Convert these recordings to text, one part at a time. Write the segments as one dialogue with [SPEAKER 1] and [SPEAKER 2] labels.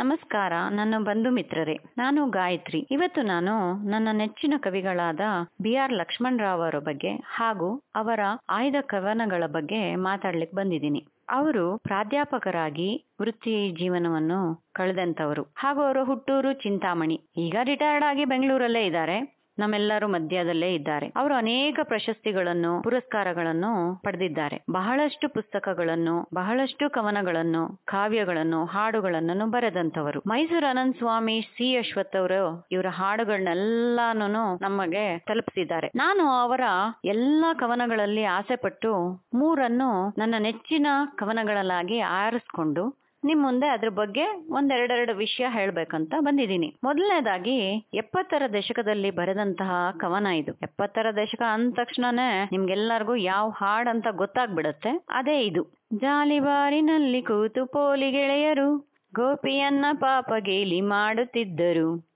[SPEAKER 1] ನಮಸ್ಕಾರ, ನನ್ನ ಬಂಧು ಮಿತ್ರರೇ, ನಾನು ಗಾಯತ್ರಿ. ಇವತ್ತು ನಾನು ನನ್ನ ನೆಚ್ಚಿನ ಕವಿಗಳಾದ ಬಿ ಆರ್ ಲಕ್ಷ್ಮಣ್ ರಾವ್ ಅವರ ಬಗ್ಗೆ ಹಾಗೂ ಅವರ ಆಯ್ದ ಕವನಗಳ ಬಗ್ಗೆ ಮಾತಾಡ್ಲಿಕ್ಕೆ ಬಂದಿದ್ದೀನಿ. ಅವರು ಪ್ರಾಧ್ಯಾಪಕರಾಗಿ ವೃತ್ತಿ ಜೀವನವನ್ನು ಕಳೆದಂತವರು ಹಾಗೂ ಅವರ ಹುಟ್ಟೂರು ಚಿಂತಾಮಣಿ. ಈಗ ರಿಟೈರ್ಡ್ ಆಗಿ ಬೆಂಗಳೂರಲ್ಲೇ ಇದ್ದಾರೆ. ನಮ್ಮೆಲ್ಲರೂ ಮಧ್ಯದಲ್ಲೇ ಇದ್ದಾರೆ. ಅವರು ಅನೇಕ ಪ್ರಶಸ್ತಿಗಳನ್ನು, ಪುರಸ್ಕಾರಗಳನ್ನು ಪಡೆದಿದ್ದಾರೆ. ಬಹಳಷ್ಟು ಪುಸ್ತಕಗಳನ್ನು, ಬಹಳಷ್ಟು ಕವನಗಳನ್ನು, ಕಾವ್ಯಗಳನ್ನು ಹಾಡುಗಳನ್ನು ಬರೆದಂತವರು ಮೈಸೂರು ಅನಂತ ಸ್ವಾಮಿ ಸಿ ಅಶ್ವಥ್ ಅವರು ಇವರ ಹಾಡುಗಳನ್ನೆಲ್ಲಾನು ನಮಗೆ ತಲುಪಿಸಿದ್ದಾರೆ. ನಾನು ಅವರ ಎಲ್ಲಾ ಕವನಗಳಲ್ಲಿ ಆಸೆ ಪಟ್ಟು ಮೂರನ್ನು ನನ್ನ ನೆಚ್ಚಿನ ಕವನಗಳಲ್ಲಾಗಿ ಆರಿಸ್ಕೊಂಡು ನಿಮ್ ಮುಂದೆ ಅದ್ರ ಬಗ್ಗೆ ಒಂದೆರಡೆರಡು ವಿಷಯ ಹೇಳ್ಬೇಕಂತ ಬಂದಿದ್ದೀನಿ. ಮೊದಲನೇದಾಗಿ, ಎಪ್ಪತ್ತರ ದಶಕದಲ್ಲಿ ಬರೆದಂತಹ ಕವನ ಇದು. ಎಪ್ಪತ್ತರ ದಶಕ ಅಂದ ತಕ್ಷಣನೇ ನಿಮ್ಗೆಲ್ಲರಿಗೂ ಯಾವ ಅಂತ ಗೊತ್ತಾಗ್ಬಿಡತ್ತೆ. ಅದೇ ಇದು. ಜಾಲಿಬಾರಿನಲ್ಲಿ ಕೂತು ಪೋಲಿ ಗೆಳೆಯರು, ಗೋಪಿಯನ್ನ ಪಾಪ ಗೇಲಿ ಮಾಡುತ್ತಿದ್ದರು.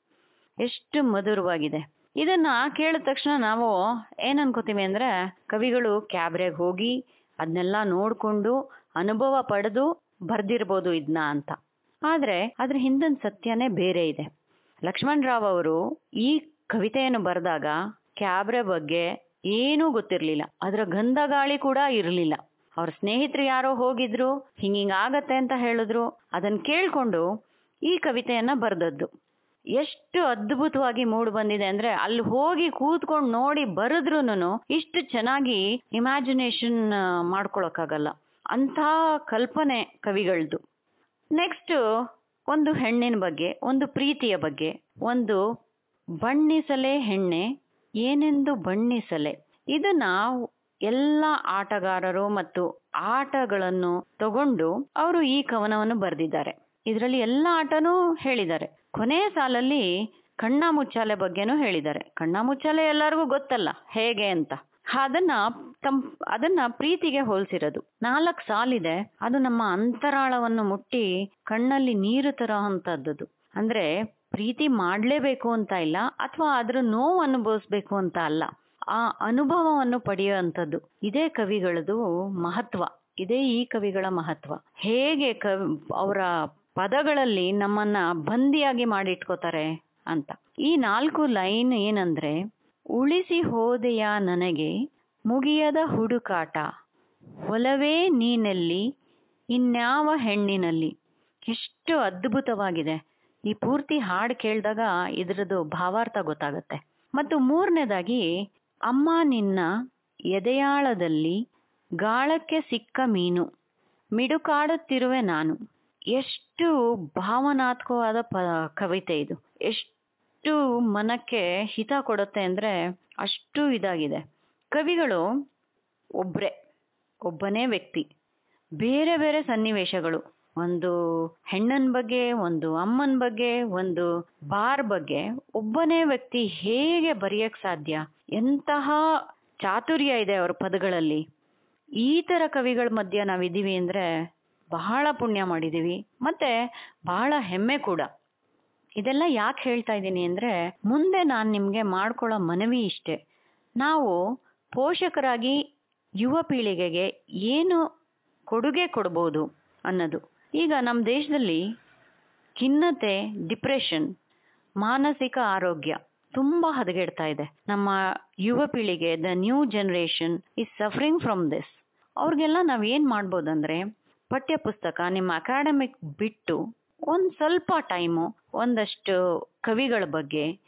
[SPEAKER 1] ಎಷ್ಟು ಮಧುರವಾಗಿದೆ. ಇದನ್ನ ಕೇಳಿದ ತಕ್ಷಣ ನಾವು ಏನ್ ಅನ್ಕೋತೀವಿ ಅಂದ್ರೆ, ಕವಿಗಳು ಕ್ಯಾಬ್ರೆಗೆ ಹೋಗಿ ಅದನ್ನೆಲ್ಲ ನೋಡ್ಕೊಂಡು, ಅನುಭವ ಪಡೆದು ಬರ್ದಿರ್ಬೋದು ಇದನ್ನ ಅಂತ. ಆದರೆ ಅದ್ರ ಹಿಂದಿನ ಸತ್ಯನೇ ಬೇರೆ ಇದೆ. ಲಕ್ಷ್ಮಣ್ ರಾವ್ ಅವರು ಈ ಕವಿತೆಯನ್ನು ಬರೆದಾಗ ಕ್ಯಾಬ್ರೆ ಬಗ್ಗೆ ಏನೂ ಗೊತ್ತಿರಲಿಲ್ಲ. ಅದರ ಗಂಧ ಗಾಳಿ ಕೂಡ ಇರಲಿಲ್ಲ. ಅವ್ರ ಸ್ನೇಹಿತರು ಯಾರೋ ಹೋಗಿದ್ರು, ಹಿಂಗಿಂಗ್ ಆಗತ್ತೆ ಅಂತ ಹೇಳಿದ್ರು. ಅದನ್ನ ಕೇಳ್ಕೊಂಡು ಈ ಕವಿತೆಯನ್ನ ಬರೆದದ್ದು. ಎಷ್ಟು ಅದ್ಭುತವಾಗಿ ಮೂಡ್ ಬಂದಿದೆ ಅಂದ್ರೆ ಅಲ್ಲಿ ಹೋಗಿ ಕೂತ್ಕೊಂಡು ನೋಡಿ ಬರೆದ್ರುನು ಇಷ್ಟು ಚೆನ್ನಾಗಿ ಇಮ್ಯಾಜಿನೇಷನ್ ಮಾಡ್ಕೊಳಕ್ಕಾಗಲ್ಲ. ಅಂಥ ಕಲ್ಪನೆ ಕವಿಗಳದು. ನೆಕ್ಸ್ಟ್ ಒಂದು ಹೆಣ್ಣಿನ ಬಗ್ಗೆ, ಒಂದು ಪ್ರೀತಿಯ ಬಗ್ಗೆ, ಒಂದು ಬಣ್ಣಿಸಲೆ ಹೆಣ್ಣೆ, ಏನೆಂದು ಬಣ್ಣಿಸಲೆ? ಇದನ್ನ ಎಲ್ಲ ಆಟಗಾರರು ಮತ್ತು ಆಟಗಳನ್ನು ತಗೊಂಡು ಅವರು ಈ ಕವನವನ್ನು ಬರೆದಿದ್ದಾರೆ. ಇದರಲ್ಲಿ ಎಲ್ಲ ಆಟನೂ ಹೇಳಿದ್ದಾರೆ. ಕೊನೆಯ ಸಾಲಲ್ಲಿ ಕಣ್ಣ ಮುಚ್ಚಾಲೆ ಬಗ್ಗೆನೂ ಹೇಳಿದ್ದಾರೆ. ಕಣ್ಣ ಮುಚ್ಚಾಲೆ ಎಲ್ಲರಿಗೂ ಗೊತ್ತಲ್ಲ ಹೇಗೆ ಅಂತ. ಅದನ್ನ ತಂ ಅದನ್ನ ಪ್ರೀತಿಗೆ ಹೋಲಿಸಿರೋದು. ನಾಲ್ಕು ಸಾಲಿದೆ, ಅದು ನಮ್ಮ ಅಂತರಾಳವನ್ನು ಮುಟ್ಟಿ ಕಣ್ಣಲ್ಲಿ ನೀರು ತರೋ ಅಂತದ್ದು ಅಂದ್ರೆ ಪ್ರೀತಿ ಮಾಡ್ಲೇಬೇಕು ಅಂತ ಇಲ್ಲ, ಅಥವಾ ಅದ್ರ ನೋವು ಅನುಭವಿಸ್ಬೇಕು ಅಂತ ಅಲ್ಲ. ಆ ಅನುಭವವನ್ನು ಪಡೆಯುವಂಥದ್ದು. ಇದೇ ಕವಿಗಳದು ಮಹತ್ವ. ಇದೇ ಈ ಕವಿಗಳ ಮಹತ್ವ. ಹೇಗೆ ಕವಿ, ಅವರ ಪದಗಳಲ್ಲಿ ನಮ್ಮನ್ನ ಬಂದಿಯಾಗಿ ಮಾಡಿಟ್ಕೋತಾರೆ? ಅಂತ. ಈ ನಾಲ್ಕು ಲೈನ್ ಏನಂದ್ರೆ, ಉಳಿಸಿ ಹೋದೆಯ ನನಗೆ ಮುಗಿಯದ ಹುಡುಕಾಟ. ಒಲವೇ ನೀನಲ್ಲಿ, ಇನ್ಯಾವ ಹೆಣ್ಣಿನಲ್ಲಿ. ಎಷ್ಟು ಅದ್ಭುತವಾಗಿದೆ. ಈ ಪೂರ್ತಿ ಹಾಡು ಕೇಳಿದಾಗ ಇದ್ರದ್ದು ಭಾವಾರ್ಥ ಗೊತ್ತಾಗುತ್ತೆ. ಮತ್ತು ಮೂರನೇದಾಗಿ, ಅಮ್ಮ ನಿನ್ನ ಎದೆಯಾಳದಲ್ಲಿ ಗಾಳಕ್ಕೆ ಸಿಕ್ಕ ಮೀನು, ಮಿಡುಕಾಡುತ್ತಿರುವೆ ನಾನು. ಎಷ್ಟು ಭಾವನಾತ್ಮಕವಾದ ಕವಿತೆ ಇದು. ಎಷ್ಟು ಮನಕ್ಕೆ ಹಿತ ಕೊಡುತ್ತೆ ಅಂದ್ರೆ ಅಷ್ಟು ಇದಾಗಿದೆ. ಕವಿಗಳು ಒಬ್ರೆ, ಒಬ್ಬನೇ ವ್ಯಕ್ತಿ, ಬೇರೆ ಬೇರೆ ಸನ್ನಿವೇಶಗಳು. ಒಂದು ಹೆಣ್ಣನ್ ಬಗ್ಗೆ, ಒಂದು ಅಮ್ಮನ ಬಗ್ಗೆ, ಒಂದು ಬಾರ್ ಬಗ್ಗೆ ಒಬ್ಬನೇ ವ್ಯಕ್ತಿ ಹೇಗೆ ಬರೆಯಕ್ ಸಾಧ್ಯ? ಎಂತಹ ಚಾತುರ್ಯ ಇದೆ ಅವರ ಪದಗಳಲ್ಲಿ? ಈ ತರ ಕವಿಗಳ ಮಧ್ಯೆ ನಾವಿದ್ದೀವಿ ಅಂದ್ರೆ ಬಹಳ ಪುಣ್ಯ ಮಾಡಿದೀವಿ. ಮತ್ತೆ ಬಹಳ ಹೆಮ್ಮೆ ಕೂಡ. ಇದೆಲ್ಲ ಯಾಕೆ ಹೇಳ್ತಾ ಇದ್ದೀನಿ ಅಂದ್ರೆ, ಮುಂದೆ ನಾನು ನಿಮಗೆ ಮಾಡ್ಕೊಳ್ಳೋ ಮನವಿ ಇಷ್ಟೆ. ನಾವು ಪೋಷಕರಾಗಿ ಯುವ ಪೀಳಿಗೆಗೆ ಏನು ಕೊಡುಗೆ ಕೊಡ್ಬೋದು ಅನ್ನೋದು. ಈಗ ನಮ್ಮ ದೇಶದಲ್ಲಿ ಖಿನ್ನತೆ, ಡಿಪ್ರೆಷನ್, ಮಾನಸಿಕ ಆರೋಗ್ಯ ತುಂಬಾ ಹದಗೆಡ್ತಾ ಇದೆ. ನಮ್ಮ ಯುವ ಪೀಳಿಗೆ the new generation is suffering from this ಅವ್ರಿಗೆಲ್ಲ ನಾವು ಏನು ಮಾಡ್ಬೋದಂದ್ರೆ ಪಠ್ಯ ಪುಸ್ತಕ ನಿಮ್ಮ ಅಕಾಡೆಮಿಕ್ ಬಿಟ್ಟು ಒಂದ್ ಸ್ವಲ್ಪ ಟೈಮು ಒಂದಷ್ಟು ಕವಿಗಳ ಬಗ್ಗೆ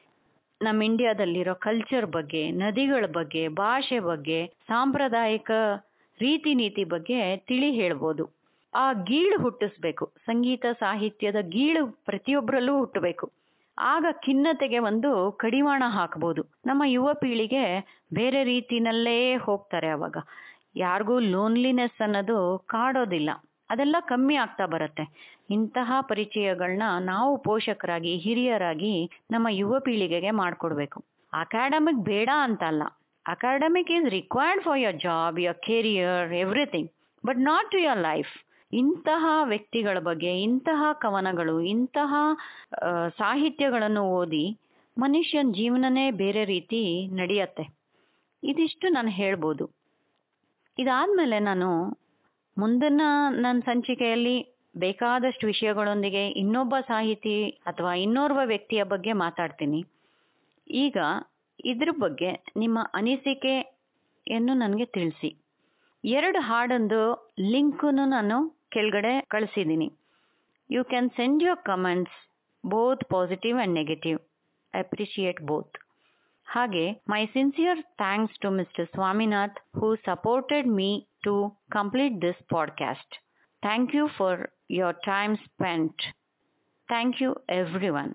[SPEAKER 1] ನಮ್ಮ ಇಂಡಿಯಾದಲ್ಲಿರೋ ಕಲ್ಚರ್ ಬಗ್ಗೆ, ನದಿಗಳ ಬಗ್ಗೆ, ಭಾಷೆ ಬಗ್ಗೆ, ಸಾಂಪ್ರದಾಯಿಕ ರೀತಿ ನೀತಿ ಬಗ್ಗೆ ತಿಳಿ ಹೇಳ್ಬೋದು. ಆ ಗೀಳು ಹುಟ್ಟಿಸ್ಬೇಕು, ಸಂಗೀತ ಸಾಹಿತ್ಯದ ಗೀಳು ಪ್ರತಿಯೊಬ್ಬರಲ್ಲೂ ಹುಟ್ಟಬೇಕು. ಆಗ ಖಿನ್ನತೆಗೆ ಒಂದು ಕಡಿವಾಣ ಹಾಕಬಹುದು ನಮ್ಮ ಯುವ ಪೀಳಿಗೆ ಬೇರೆ ರೀತಿನಲ್ಲೇ ಹೋಗ್ತಾರೆ ಅವಾಗ. ಯಾರಿಗೂ ಲೋನ್ಲಿನೆಸ್ ಅನ್ನೋದು ಕಾಡೋದಿಲ್ಲ. ಅದೆಲ್ಲ ಕಮ್ಮಿ ಆಗ್ತಾ ಬರುತ್ತೆ. ಇಂತಹ ಪರಿಚಯಗಳನ್ನ ನಾವು ಪೋಷಕರಾಗಿ, ಹಿರಿಯರಾಗಿ ನಮ್ಮ ಯುವ ಪೀಳಿಗೆಗೆ ಮಾಡಿಕೊಡ್ಬೇಕು. ಅಕಾಡೆಮಿಕ್ ಬೇಡ ಅಂತ ಅಲ್ಲ academic is required for your job your career everything but not to your life ಇಂತಹ ವ್ಯಕ್ತಿಗಳ ಬಗ್ಗೆ, ಇಂತಹ ಕವನಗಳು, ಇಂತಹ ಸಾಹಿತ್ಯಗಳನ್ನು ಓದಿ ಮನುಷ್ಯನ ಜೀವನನೇ ಬೇರೆ ರೀತಿ ನಡೆಯತ್ತೆ. ಇದಿಷ್ಟು ನಾನು ಹೇಳ್ಬೋದು. ಇದಾದ್ಮೇಲೆ ನಾನು ಮುಂದಿನ ನನ್ನ ಸಂಚಿಕೆಯಲ್ಲಿ ಬೇಕಾದಷ್ಟು ವಿಷಯಗಳೊಂದಿಗೆ ಇನ್ನೊಬ್ಬ ಸಾಹಿತಿ ಅಥವಾ ಇನ್ನೋರ್ವ ವ್ಯಕ್ತಿಯ ಬಗ್ಗೆ ಮಾತಾಡ್ತೀನಿ. ಈಗ ಇದ್ರ ಬಗ್ಗೆ ನಿಮ್ಮ ಅನಿಸಿಕೆಯನ್ನು ನನಗೆ ತಿಳಿಸಿ. ಎರಡು ಹಾಡೊಂದು ಲಿಂಕನ್ನು ನಾನು ಕೆಳಗಡೆ ಕಳಿಸಿದ್ದೀನಿ. You can send your comments both positive and negative appreciate both ಹಾಗೆ my sincere thanks to mister Swaminath who supported me to complete this podcast. Thank you for your time spent. Thank you, everyone.